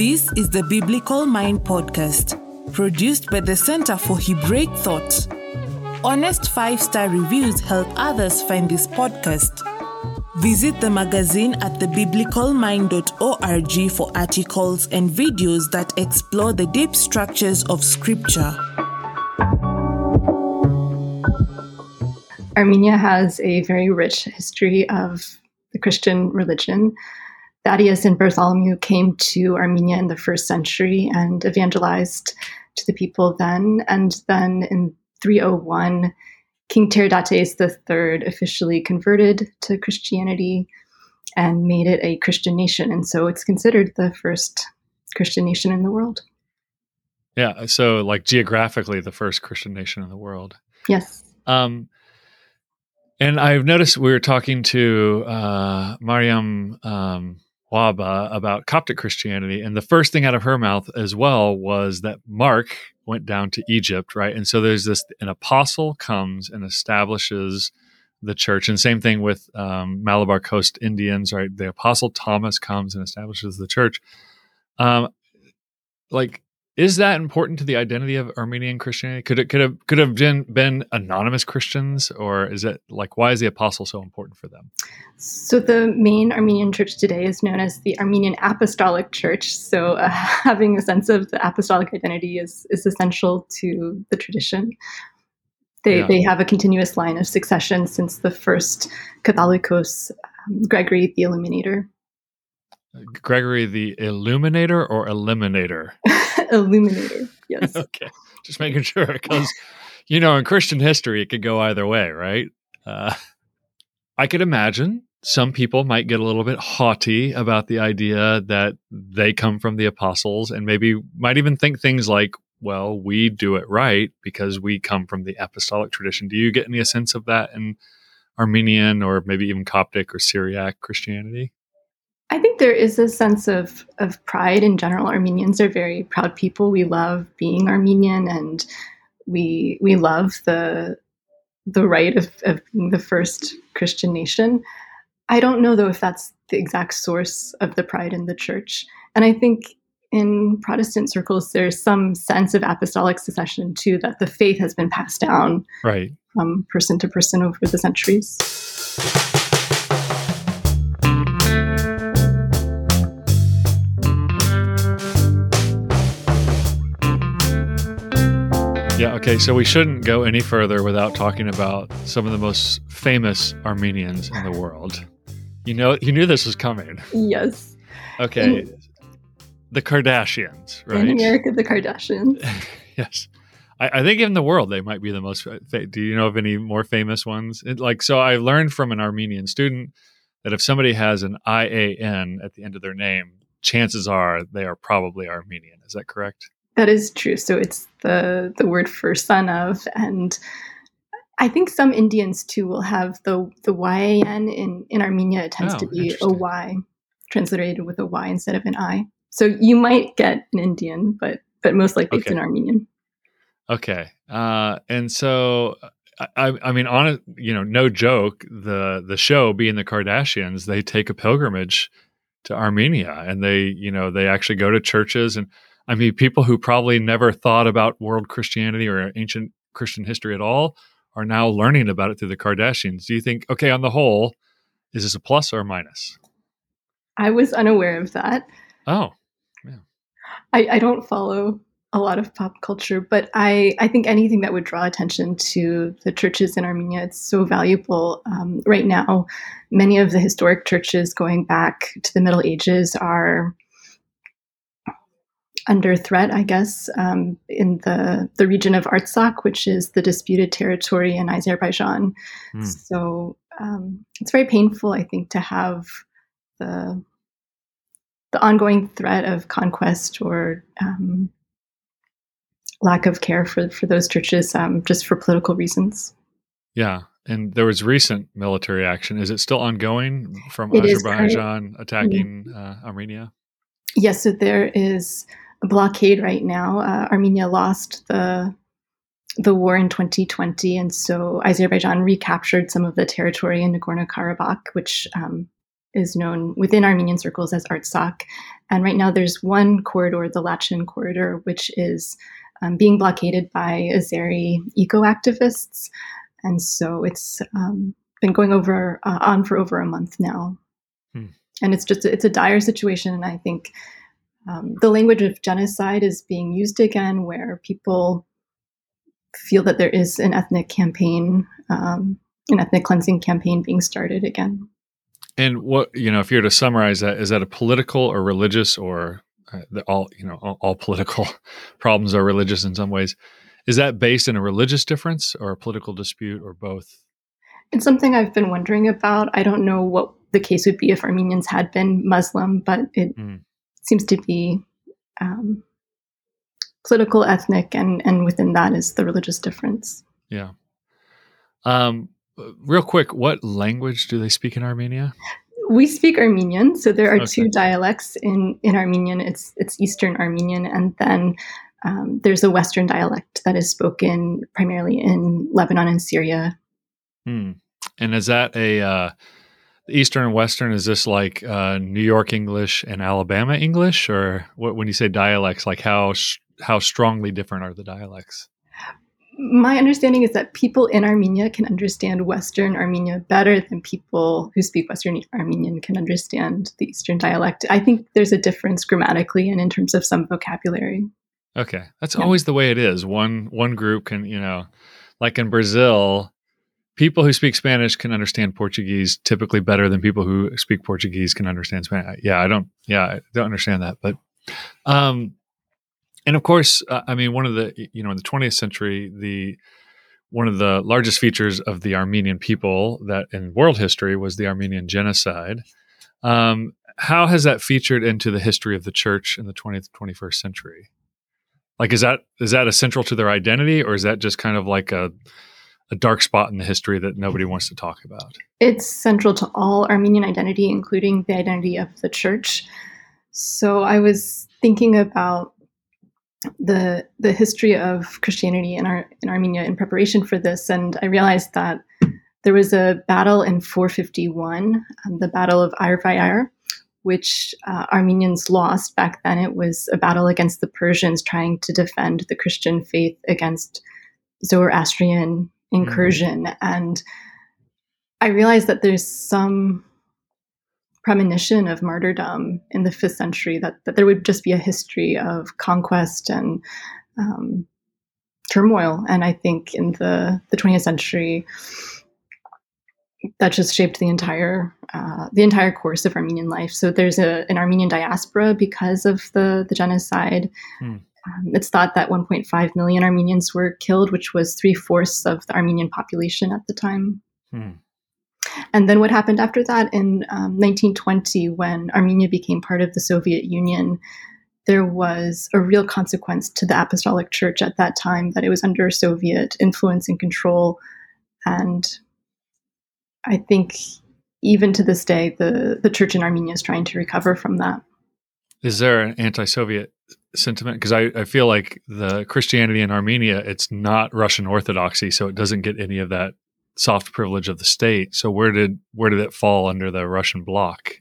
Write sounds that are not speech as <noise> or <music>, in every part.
This is the Biblical Mind Podcast, produced by the Center for Hebraic Thought. Honest five star reviews help others find this podcast. Visit the magazine at thebiblicalmind.org for articles and videos that explore the deep structures of Scripture. Armenia has a very rich history of the Christian religion. Thaddeus and Bartholomew came to Armenia in the first century and evangelized to the people then. And then in 301, King Tiridates III officially converted to Christianity and made it a Christian nation. And so it's considered the first Christian nation in the world. Yeah. So, like geographically, the first Christian nation in the world. Yes. Um, and I've noticed we were talking to uh, Mariam um, Wahba about Coptic Christianity, and the first thing out of her mouth as well was that Mark went down to Egypt, right? And so there's this: an apostle comes and establishes the church, and same thing with um, Malabar Coast Indians, right? The apostle Thomas comes and establishes the church. Um, like is that important to the identity of Armenian Christianity? Could it could have could have been, been anonymous Christians, or is it like why is the apostle so important for them? So the main Armenian church today is known as the Armenian Apostolic Church. So uh, <laughs> having a sense of the apostolic identity is is essential to the tradition. They yeah. they have a continuous line of succession since the first Catholicos, um, Gregory the Illuminator. Gregory the Illuminator or Eliminator? <laughs> Illuminator, yes. <laughs> okay, just making sure because you know in Christian history it could go either way, right? Uh, I could imagine some people might get a little bit haughty about the idea that they come from the apostles and maybe might even think things like, well, we do it right because we come from the apostolic tradition. Do you get any sense of that in Armenian or maybe even Coptic or Syriac Christianity? I think there is a sense of of pride in general. Armenians are very proud people. We love being Armenian, and we we love the the right of, of being the first Christian nation. I don't know though if that's the exact source of the pride in the church. And I think in Protestant circles, there's some sense of apostolic succession too, that the faith has been passed down right. from person to person over the centuries. Yeah, okay, so we shouldn't go any further without talking about some of the most famous Armenians in the world. You know, you knew this was coming. Yes. Okay. In, the Kardashians, right? In America, the Kardashians. <laughs> yes. I, I, think in the world they might be the most. Uh, do you know of any more famous ones? It, like, so I learned from an Armenian student that if somebody has an IAN at the end of their name, chances are they are probably Armenian. Is that correct? That is true. So it's the the word for son of, and I think some Indians too will have the the YAN in in Armenia. It tends oh, to be a Y transliterated with a Y instead of an I. So you might get an Indian, but but most likely okay. it's an Armenian. Okay, uh, and so I, I mean, on a, you know, no joke. The the show being the Kardashians, they take a pilgrimage to Armenia, and they you know they actually go to churches and I mean, people who probably never thought about world Christianity or ancient Christian history at all are now learning about it through the Kardashians. Do you think, okay, on the whole, is this a plus or a minus? I was unaware of that. Oh, yeah. I, I don't follow a lot of pop culture, but I, I think anything that would draw attention to the churches in Armenia, it's so valuable. Um, right now, many of the historic churches going back to the Middle Ages are under threat, I guess, um, in the, the region of Artsakh, which is the disputed territory in Azerbaijan. Mm. So um, it's very painful, I think, to have the the ongoing threat of conquest or um, lack of care for, for those churches um, just for political reasons. Yeah. And there was recent military action. Is it still ongoing from it Azerbaijan attacking uh, Armenia? Yes, so there is blockade right now. Uh, Armenia lost the the war in 2020, and so Azerbaijan recaptured some of the territory in Nagorno Karabakh, which um, is known within Armenian circles as Artsakh. And right now there's one corridor, the Lachin corridor, which is um, being blockaded by Azeri eco activists. And so it's um, been going over uh, on for over a month now. Hmm. And it's just it's a dire situation. And I think um, the language of genocide is being used again, where people feel that there is an ethnic campaign, um, an ethnic cleansing campaign being started again. And what you know, if you're to summarize that, is that a political or religious or uh, all you know, all, all <laughs> political problems are religious in some ways. Is that based in a religious difference or a political dispute or both? It's something I've been wondering about. I don't know what the case would be if Armenians had been Muslim, but it mm. Seems to be um, political, ethnic, and and within that is the religious difference. Yeah. Um, real quick, what language do they speak in Armenia? We speak Armenian, so there are okay. two dialects in in Armenian. It's it's Eastern Armenian, and then um, there's a Western dialect that is spoken primarily in Lebanon and Syria. Hmm. And is that a uh, Eastern and Western? Is this like uh, New York English and Alabama English, or what, when you say dialects, like how how strongly different are the dialects? My understanding is that people in Armenia can understand Western Armenia better than people who speak Western Armenian can understand the Eastern dialect. I think there's a difference grammatically and in terms of some vocabulary. Okay, that's yeah. always the way it is. One one group can, you know, like in Brazil, people who speak Spanish can understand Portuguese typically better than people who speak Portuguese can understand Spanish. Yeah, I don't. Yeah, I don't understand that, but um, and of course, uh, I mean, one of the you know in the 20th century, the one of the largest features of the Armenian people that in world history was the Armenian genocide. Um, how has that featured into the history of the church in the 20th 21st century? Like, is that is that essential to their identity, or is that just kind of like a a dark spot in the history that nobody wants to talk about? It's central to all Armenian identity, including the identity of the church. So I was thinking about the the history of Christianity in our in Armenia in preparation for this, and I realized that there was a battle in 451, um, the Battle of Avarayr, which uh, Armenians lost back then. It was a battle against the Persians trying to defend the Christian faith against Zoroastrian incursion. Mm-hmm. And I realized that there's some premonition of martyrdom in the fifth century, that, that there would just be a history of conquest and um, turmoil. And I think in the, the 20th century, that just shaped the entire uh, the entire course of Armenian life. So there's a, an Armenian diaspora because of the the genocide. Hmm. Um, it's thought that 1.5 million Armenians were killed, which was three fourths of the Armenian population at the time. Hmm. And then what happened after that in um, 1920, when Armenia became part of the Soviet Union, there was a real consequence to the Apostolic Church at that time that it was under Soviet influence and control. And I think even to this day, the, the church in Armenia is trying to recover from that. Is there an anti Soviet sentiment? Because I, I feel like the Christianity in Armenia, it's not Russian Orthodoxy, so it doesn't get any of that soft privilege of the state. So where did where did it fall under the Russian bloc?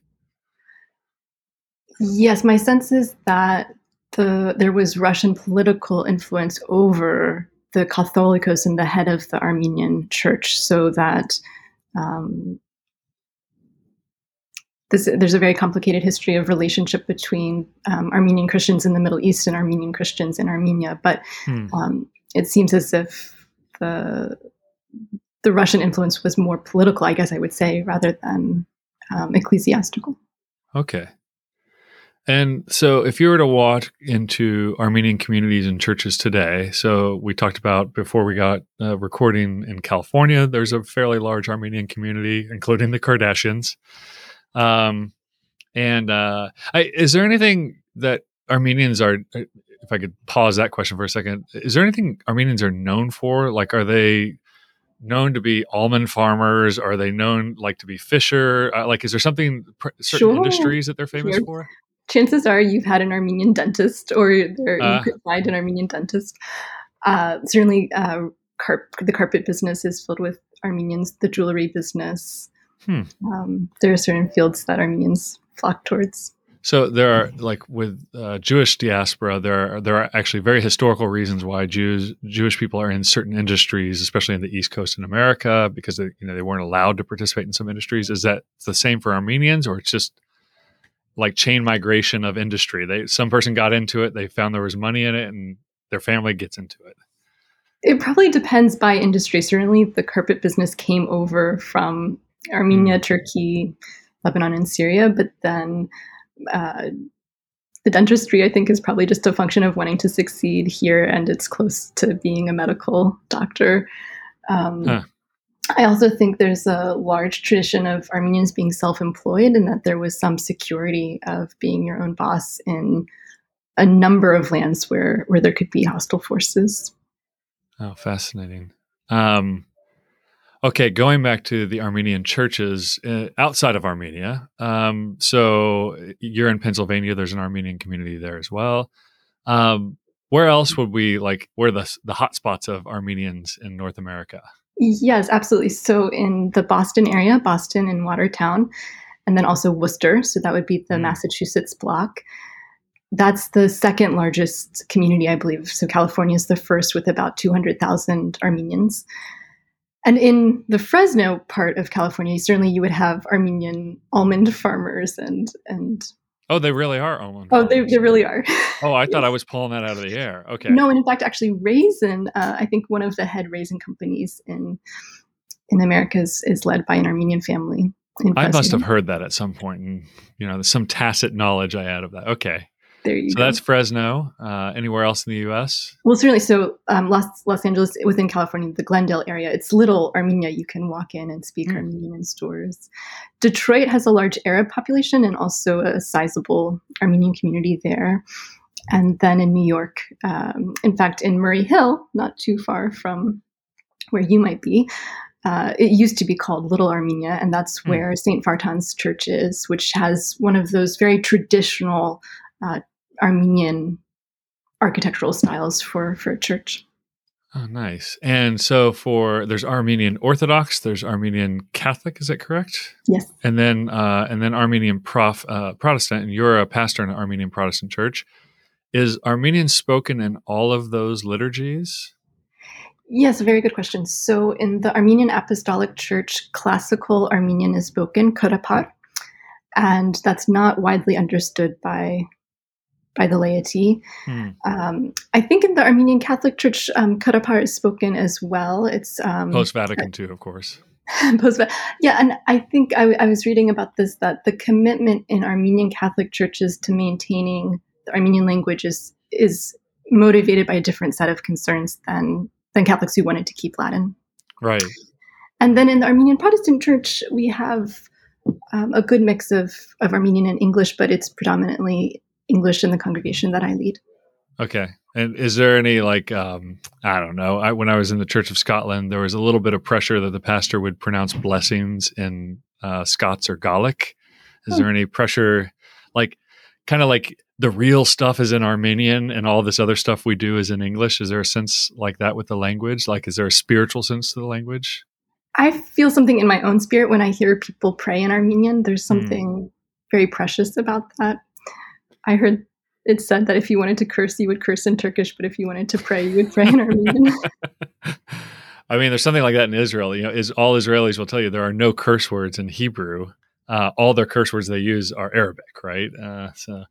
Yes, my sense is that the there was Russian political influence over the Catholicos and the head of the Armenian church, so that um, this, there's a very complicated history of relationship between um, Armenian Christians in the Middle East and Armenian Christians in Armenia. But hmm. um, it seems as if the the Russian influence was more political, I guess I would say, rather than um, ecclesiastical. Okay. And so, if you were to walk into Armenian communities and churches today, so we talked about before we got uh, recording in California, there's a fairly large Armenian community, including the Kardashians. Um, and uh, I, is there anything that Armenians are, uh, if I could pause that question for a second, is there anything Armenians are known for? Like, are they known to be almond farmers? Are they known like to be fisher? Uh, like, is there something certain sure. industries that they're famous sure. for? chances are you've had an Armenian dentist or there, uh, you could find an Armenian dentist. Uh, certainly, uh, carp- the carpet business is filled with Armenians, the jewelry business. Hmm. Um, there are certain fields that Armenians flock towards. So there are like with uh, Jewish diaspora, there are there are actually very historical reasons why Jews Jewish people are in certain industries, especially in the East Coast in America, because they, you know they weren't allowed to participate in some industries. Is that the same for Armenians, or it's just like chain migration of industry? They some person got into it, they found there was money in it, and their family gets into it. It probably depends by industry. Certainly, the carpet business came over from Armenia, mm. Turkey, Lebanon, and Syria, but then uh, the dentistry, I think, is probably just a function of wanting to succeed here, and it's close to being a medical doctor. Um, huh. I also think there's a large tradition of Armenians being self employed, and that there was some security of being your own boss in a number of lands where, where there could be hostile forces. Oh, fascinating. Um, Okay, going back to the Armenian churches uh, outside of Armenia. Um, so you're in Pennsylvania. There's an Armenian community there as well. Um, where else would we like? Where the the hotspots of Armenians in North America? Yes, absolutely. So in the Boston area, Boston and Watertown, and then also Worcester. So that would be the mm. Massachusetts block. That's the second largest community, I believe. So California is the first with about 200,000 Armenians. And in the Fresno part of California, certainly you would have Armenian almond <laughs> farmers and and Oh, they really are almond. Oh, they, they really are. <laughs> Oh, I thought I was pulling that out of the air. Okay. No, and in fact, actually, raisin. Uh, I think one of the head raisin companies in in America is, is led by an Armenian family. I must have heard that at some point, and you know, some tacit knowledge I had of that. Okay there you so go. that's Fresno. Uh, anywhere else in the U.S.? Well, certainly. So um, Los Los Angeles, within California, the Glendale area, it's little Armenia. You can walk in and speak mm. Armenian in stores. Detroit has a large Arab population and also a sizable Armenian community there. And then in New York, um, in fact, in Murray Hill, not too far from where you might be, uh, it used to be called Little Armenia, and that's mm. where St. Vartan's Church is, which has one of those very traditional uh, Armenian architectural styles for for a church. Oh, nice. And so for there's Armenian Orthodox, there's Armenian Catholic. Is that correct? Yes. And then uh, and then Armenian Prof uh, Protestant, and you're a pastor in an Armenian Protestant church. Is Armenian spoken in all of those liturgies? Yes, very good question. So in the Armenian Apostolic Church, classical Armenian is spoken, Grabar, and that's not widely understood by by the laity. Hmm. Um, I think in the Armenian Catholic Church, um, Grabar is spoken as well. It's um, post Vatican II, of course. <laughs> post yeah, and I think I, I, was reading about this that the commitment in Armenian Catholic churches to maintaining the Armenian language is is motivated by a different set of concerns than than Catholics who wanted to keep Latin. Right. And then in the Armenian Protestant Church, we have um, a good mix of, of Armenian and English, but it's predominantly English in the congregation that I lead. Okay. And is there any like um, I don't know? I, when I was in the Church of Scotland, there was a little bit of pressure that the pastor would pronounce blessings in uh, Scots or Gaelic. Is there any pressure, like kind of like the real stuff is in Armenian and all this other stuff we do is in English? Is there a sense like that with the language? Like, is there a spiritual sense to the language? I feel something in my own spirit when I hear people pray in Armenian. There's hmm. something mm. very precious about that. I heard it said that if you wanted to curse, you would curse in Turkish, but if you wanted to pray, you would pray in Armenian. <laughs> <laughs> I mean, there's something like that in Israel. You know, is all Israelis will tell you there are no curse words in Hebrew. Uh, all their curse words they use are Arabic, right? Uh, so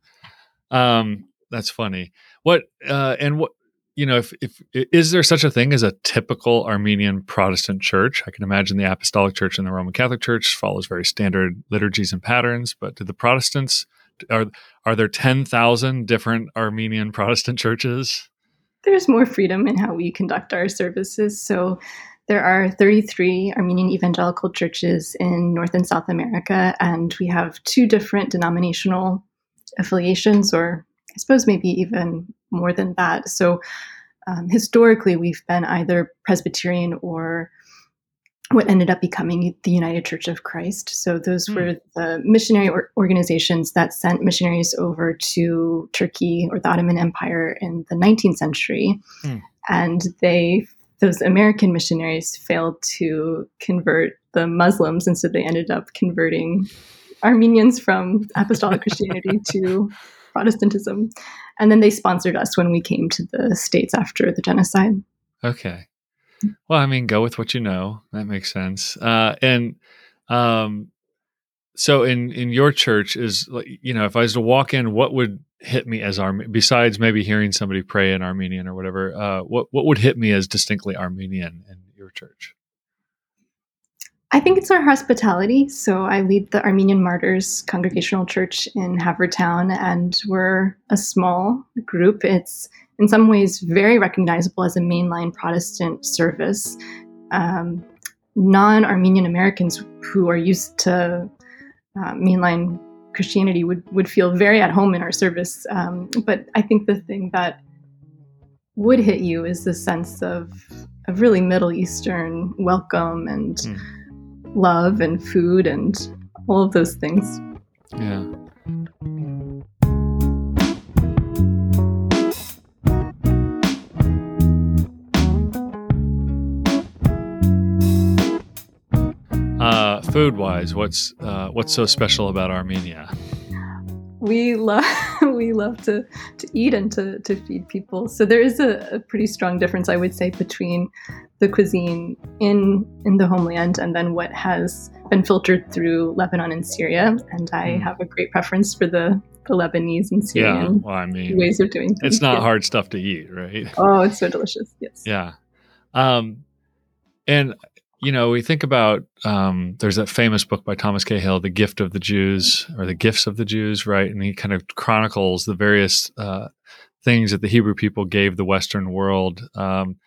um, that's funny. What uh, and what you know, if, if is there such a thing as a typical Armenian Protestant church? I can imagine the Apostolic Church and the Roman Catholic Church follows very standard liturgies and patterns, but do the Protestants are are there 10,000 different Armenian <laughs> Protestant churches? There's more freedom in how we conduct our services. So there are 33 Armenian evangelical churches in North and South America, and we have two different denominational affiliations, or I suppose maybe even more than that. So um, historically, we've been either Presbyterian or what ended up becoming the United Church of Christ. So those mm. were the missionary or- organizations that sent missionaries over to Turkey or the Ottoman Empire in the 19th century, mm. and they those American missionaries failed to convert the Muslims, and so they ended up converting Armenians from apostolic Christianity <laughs> to Protestantism. And then they sponsored us when we came to the States after the genocide. Okay. Well, I mean, go with what you know. That makes sense. Uh, and um, so, in in your church, is you know, if I was to walk in, what would hit me as Armenian? Besides maybe hearing somebody pray in Armenian or whatever, uh, what what would hit me as distinctly Armenian in your church? I think it's our hospitality. So I lead the Armenian Martyrs Congregational Church in Havertown, and we're a small group. It's in some ways very recognizable as a mainline Protestant service. Um, non Armenian Americans who are used to uh, mainline Christianity would, would feel very at home in our service. Um, but I think the thing that would hit you is the sense of, of really Middle Eastern welcome and. Mm love and food and all of those things. Yeah. Food wise, what's uh, what's so special about Armenia? We love <laughs> we love to, to eat and to, to feed people. So there is a, a pretty strong difference, I would say, between the cuisine in in the homeland and then what has been filtered through Lebanon and Syria. And I mm. have a great preference for the, the Lebanese and Syrian yeah, well, I mean, ways of doing things. It's not yeah. hard stuff to eat, right? Oh, it's so delicious. Yes. Yeah. Um, and you know, we think about um, there's that famous book by Thomas Cahill, "The Gift of the Jews" or "The Gifts of the Jews," right? And he kind of chronicles the various uh, things that the Hebrew people gave the Western world. Um,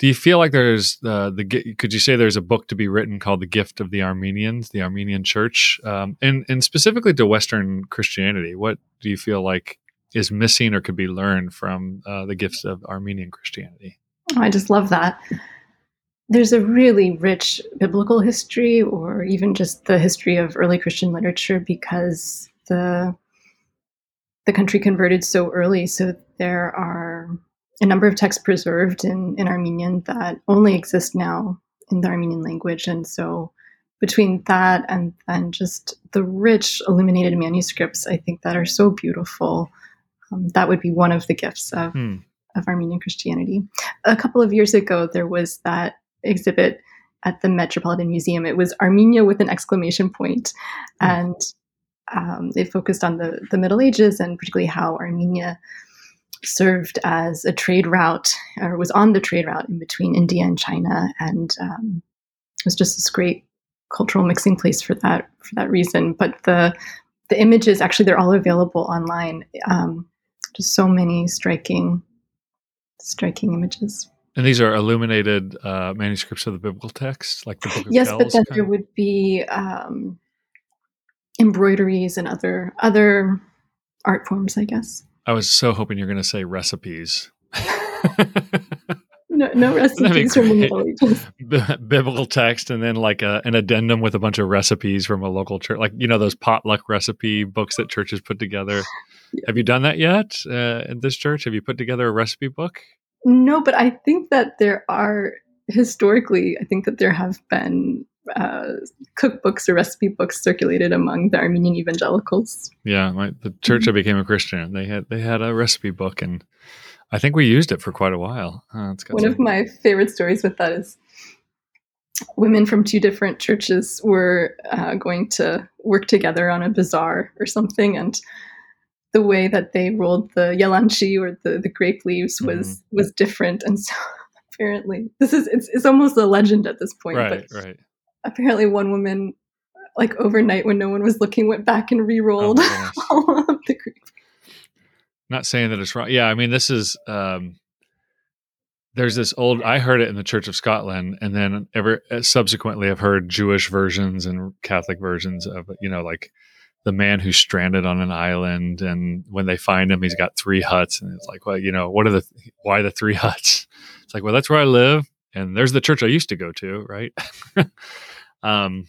do you feel like there's uh, the could you say there's a book to be written called the gift of the armenians the armenian church um, and and specifically to western christianity what do you feel like is missing or could be learned from uh, the gifts of armenian christianity i just love that there's a really rich biblical history or even just the history of early christian literature because the the country converted so early so there are a number of texts preserved in, in Armenian that only exist now in the Armenian language. And so between that and then just the rich illuminated manuscripts, I think that are so beautiful. Um, that would be one of the gifts of, hmm. of Armenian Christianity. A couple of years ago, there was that exhibit at the Metropolitan Museum. It was Armenia with an exclamation point. Hmm. And um, it focused on the, the Middle Ages and particularly how Armenia served as a trade route or was on the trade route in between India and China, and um, it was just this great cultural mixing place for that for that reason. But the the images actually they're all available online. Um, just so many striking striking images. And these are illuminated uh, manuscripts of the biblical text, like the Book of yes, Kells, but then there would be um, embroideries and other other art forms, I guess. I was so hoping you're going to say recipes. <laughs> no, no <laughs> recipes from the Middle Ages. B- biblical text, and then like a, an addendum with a bunch of recipes from a local church, like you know those potluck recipe books that churches put together. <sighs> Yeah. Have you done that yet uh, in this church? Have you put together a recipe book? No, but I think that there are historically. I think that there have been uh, cookbooks or recipe books circulated among the Armenian evangelicals. Yeah, my, the church I became a Christian, they had they had a recipe book, and I think we used it for quite a while. Uh, One some... of my favorite stories with that is women from two different churches were uh, going to work together on a bazaar or something, and the way that they rolled the yalanchi or the, the grape leaves was mm-hmm. was different, and so <laughs> apparently this is it's, it's almost a legend at this point. Right, but right apparently one woman like overnight when no one was looking went back and re-rolled oh <laughs> all of the group not saying that it's wrong yeah i mean this is um there's this old i heard it in the church of scotland and then ever uh, subsequently i've heard jewish versions and catholic versions of you know like the man who's stranded on an island and when they find him he's got three huts and it's like well you know what are the why the three <laughs> huts it's like well that's where i live and there's the church i used to go to right <laughs> Um,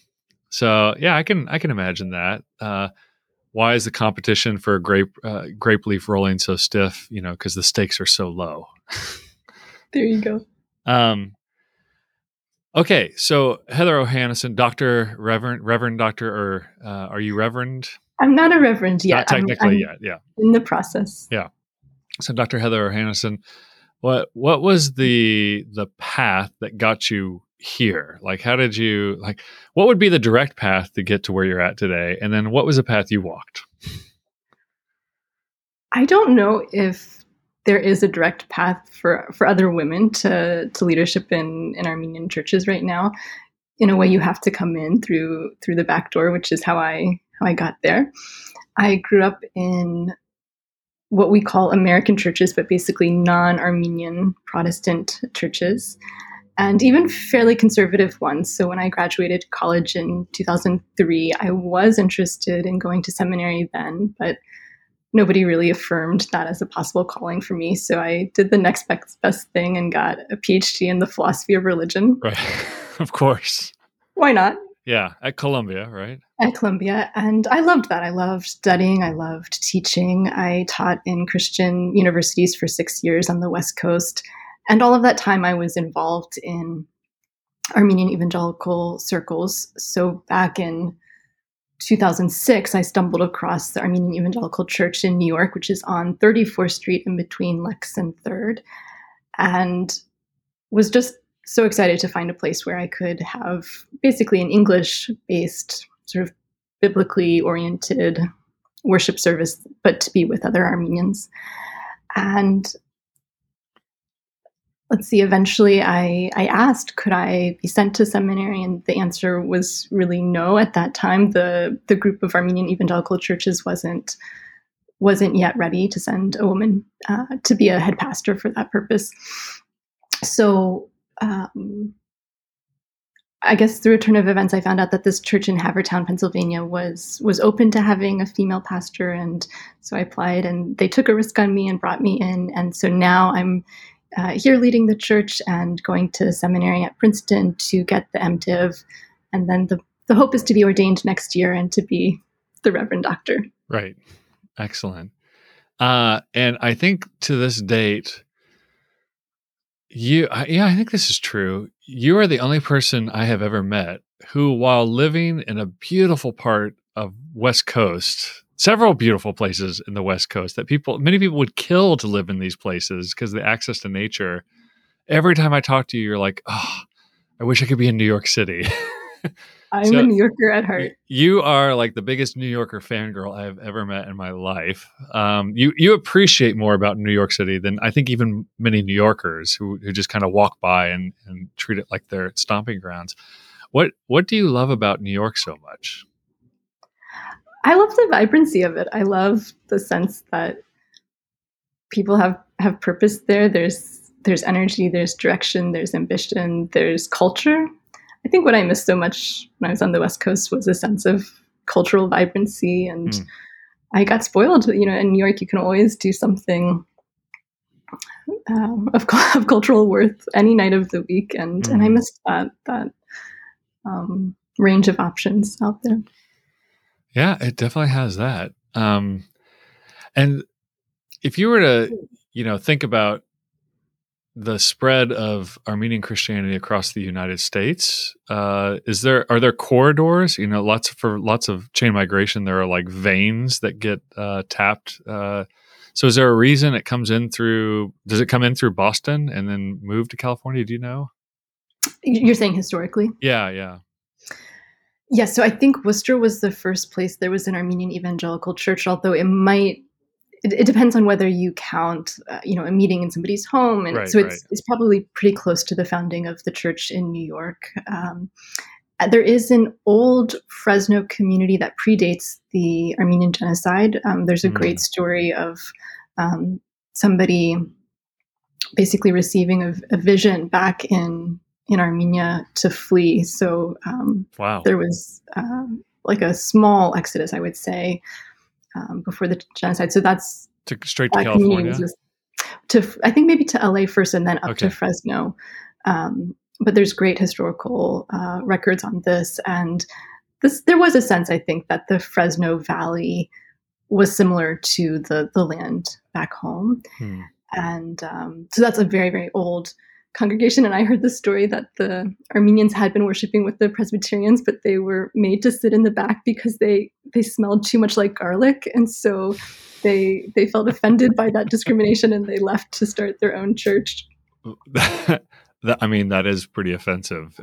so yeah, I can I can imagine that. Uh, why is the competition for grape uh, grape leaf rolling so stiff? You know, because the stakes are so low. <laughs> there you go. Um, Okay, so Heather Ohaneson, Doctor, Reverend, Reverend Doctor, or uh, are you Reverend? I'm not a Reverend yet. Not technically I'm, I'm yet. Yeah. In the process. Yeah. So, Dr. Heather Ohaneson, what what was the the path that got you here? Like, how did you like? What would be the direct path to get to where you're at today? And then, what was the path you walked? I don't know if there is a direct path for for other women to to leadership in in Armenian churches right now. In a way, you have to come in through through the back door, which is how I how I got there. I grew up in what we call American churches, but basically non Armenian Protestant churches, and even fairly conservative ones. So when I graduated college in 2003, I was interested in going to seminary then, but nobody really affirmed that as a possible calling for me. So I did the next best thing and got a PhD in the philosophy of religion. Right. <laughs> of course. Why not? Yeah, at Columbia, right? At Columbia. And I loved that. I loved studying. I loved teaching. I taught in Christian universities for six years on the West Coast. And all of that time, I was involved in Armenian evangelical circles. So back in 2006, I stumbled across the Armenian Evangelical Church in New York, which is on 34th Street in between Lex and 3rd, and was just so excited to find a place where I could have basically an English based, sort of biblically oriented worship service, but to be with other Armenians. And let's see, eventually I, I asked, could I be sent to seminary? And the answer was really no at that time. The, the group of Armenian evangelical churches wasn't, wasn't yet ready to send a woman uh, to be a head pastor for that purpose. So um, I guess through a turn of events, I found out that this church in Havertown, Pennsylvania, was was open to having a female pastor, and so I applied, and they took a risk on me and brought me in, and so now I'm uh, here leading the church and going to seminary at Princeton to get the MDiv, and then the the hope is to be ordained next year and to be the Reverend Doctor. Right, excellent. Uh, and I think to this date, you, yeah, I think this is true. You are the only person I have ever met who, while living in a beautiful part of West Coast, several beautiful places in the West Coast that people, many people would kill to live in these places because the access to nature. Every time I talk to you, you're like, oh, I wish I could be in New York City. <laughs> I'm so a New Yorker at heart. You are like the biggest New Yorker fangirl I've ever met in my life. Um, you you appreciate more about New York City than I think even many New Yorkers who who just kind of walk by and, and treat it like their stomping grounds. What what do you love about New York so much? I love the vibrancy of it. I love the sense that people have have purpose there. There's there's energy, there's direction, there's ambition, there's culture. I think what I missed so much when I was on the West Coast was a sense of cultural vibrancy, and mm. I got spoiled. You know, in New York, you can always do something um, of, <laughs> of, cultural worth any night of the week, and mm. and I hmm. missed that that um, range of options out there. Yeah, it definitely has that. Um, and if you were to, you know, think about the spread of Armenian Christianity across the United States? Uh, is there are there corridors? You know, lots of, for lots of chain migration, there are like veins that get uh, tapped. Uh, so, is there a reason it comes in through? Does it come in through Boston and then move to California? Do you know? You're saying historically? Yeah, yeah. Yeah, so I think Worcester was the first place there was an Armenian evangelical church, although it might it, it, depends on whether you count, uh, you know, a meeting in somebody's home, and right, so it's right. it's probably pretty close to the founding of the church in New York. Um, uh, there is an old Fresno community that predates the Armenian genocide. Um, there's a mm. great story of um, somebody basically receiving a, a, vision back in in Armenia to flee. So um, wow. there was uh, like a small exodus, I would say, um, before the genocide. So that's to, straight to California. to I think maybe to LA first and then up okay. to Fresno. Um, but there's great historical uh, records on this, and this there was a sense I think that the Fresno Valley was similar to the the land back home, hmm. and um, so that's a very very old congregation and I heard the story that the Armenians had been worshiping with the Presbyterians, but they were made to sit in the back because they they smelled too much like garlic, and so they they felt offended by that discrimination and they left to start their own church. <laughs> I mean, that is pretty offensive.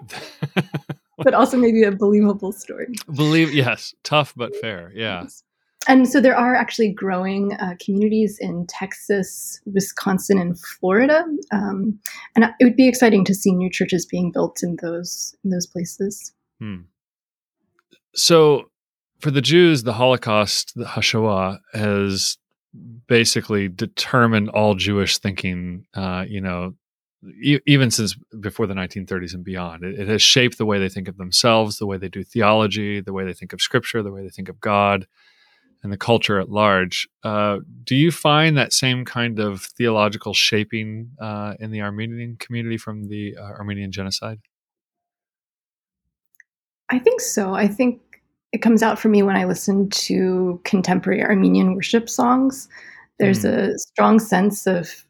<laughs> but also maybe a believable story. Believe yes, tough but fair. Yeah. Yes and so there are actually growing uh, communities in Texas, Wisconsin, and Florida, um, and it would be exciting to see new churches being built in those in those places. Hmm. So, for the Jews, the Holocaust, the Hashoah, has basically determined all Jewish thinking. Uh, you know, even since before the 1930s and beyond, it, it has shaped the way they think of themselves, the way they do theology, the way they think of Scripture, the way they think of God and the culture at large. Uh, do you find that same kind of theological shaping uh, in the Armenian community from the uh, Armenian genocide? I think so. I think it comes out for me when I listen to contemporary Armenian worship songs. There's mm. a strong sense of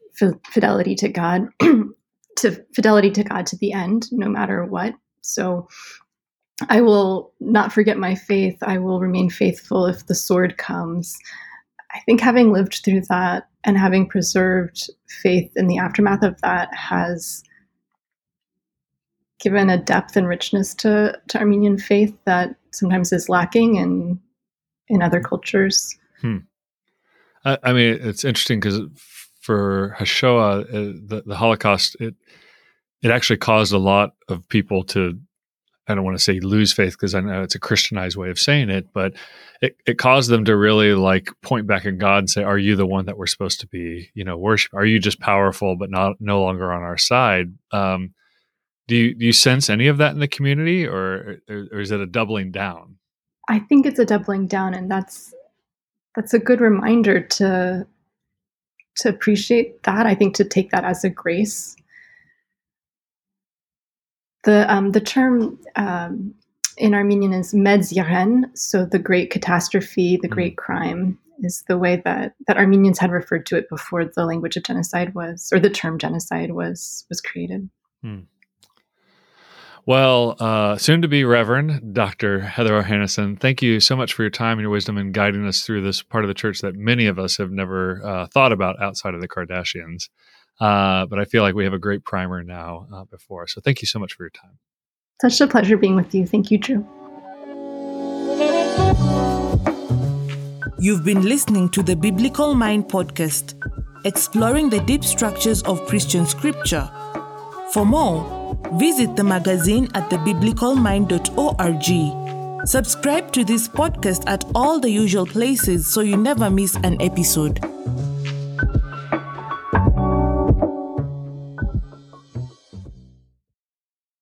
fidelity to God, <clears throat> to fidelity to God to the end, no matter what. So I will not forget my faith. I will remain faithful if the sword comes. I think having lived through that and having preserved faith in the aftermath of that has given a depth and richness to, to Armenian faith that sometimes is lacking in in other cultures. Hmm. I, I, mean, it's interesting because for Hashoah, uh, the, the Holocaust, it it actually caused a lot of people to I don't want to say lose faith because I know it's a Christianized way of saying it, but it, it caused them to really like point back at God and say, "Are you the one that we're supposed to be, you know, worship? Are you just powerful but not no longer on our side?" Um, do you do you sense any of that in the community, or, or or is it a doubling down? I think it's a doubling down, and that's that's a good reminder to to appreciate that. I think to take that as a grace the um, the term um, in Armenian is Medz Yeghern, so the great catastrophe, the great mm. crime is the way that that Armenians had referred to it before the language of genocide was, or the term genocide was was created. Hmm. Well, uh, soon to be Reverend Dr. Heather Ohaneson, thank you so much for your time and your wisdom in guiding us through this part of the church that many of us have never uh, thought about outside of the Kardashians. Uh, but I feel like we have a great primer now uh, before. So thank you so much for your time. Such a pleasure being with you. Thank you, Dru. You've been listening to the Biblical Mind podcast, exploring the deep structures of Christian scripture. For more, visit the magazine at thebiblicalmind.org. Subscribe to this podcast at all the usual places so you never miss an episode.